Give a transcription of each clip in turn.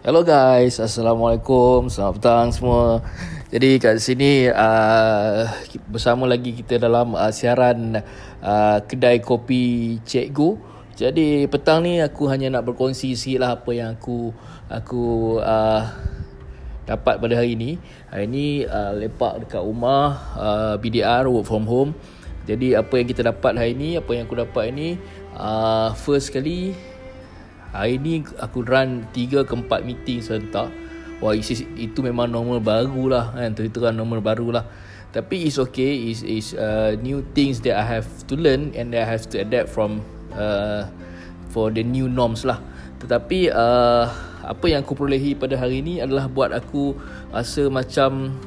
Hello guys, Assalamualaikum, selamat petang semua. Jadi kat sini uh, bersama lagi kita dalam uh, siaran uh, kedai kopi Cikgu. Jadi petang ni aku hanya nak berkongsi sikit lah apa yang aku aku uh, dapat pada hari ni. Hari ni uh, lepak dekat rumah uh, BDR work from home. Jadi apa yang kita dapat hari ni, apa yang aku dapat ini uh, first kali Hari ni aku run 3 ke 4 meeting serentak. Wah itu, itu memang normal baru lah kan? Terang normal baru lah. Tapi it's okay It's, it's uh, new things that I have to learn And I have to adapt from uh, For the new norms lah. Tetapi uh, Apa yang aku perolehi pada hari ni Adalah buat aku Rasa macam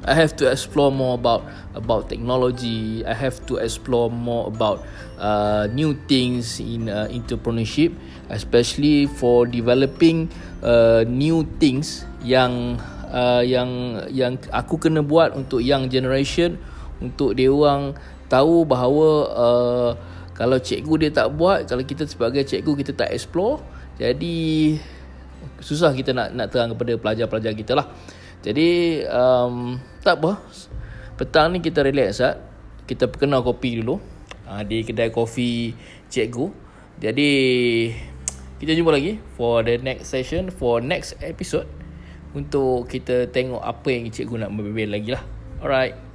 I have to explore more about about technology. I have to explore more about uh, new things in uh, entrepreneurship, especially for developing uh, new things yang uh, yang yang aku kena buat untuk young generation untuk dia orang tahu bahawa uh, kalau cikgu dia tak buat, kalau kita sebagai cikgu kita tak explore, jadi susah kita nak nak terang kepada pelajar-pelajar kita lah. Jadi um, tak apa. Petang ni kita relax sat. Kita perkenal kopi dulu. Uh, di kedai kopi Cikgu. Jadi kita jumpa lagi for the next session for next episode untuk kita tengok apa yang cikgu nak berbeza lagi lah. Alright.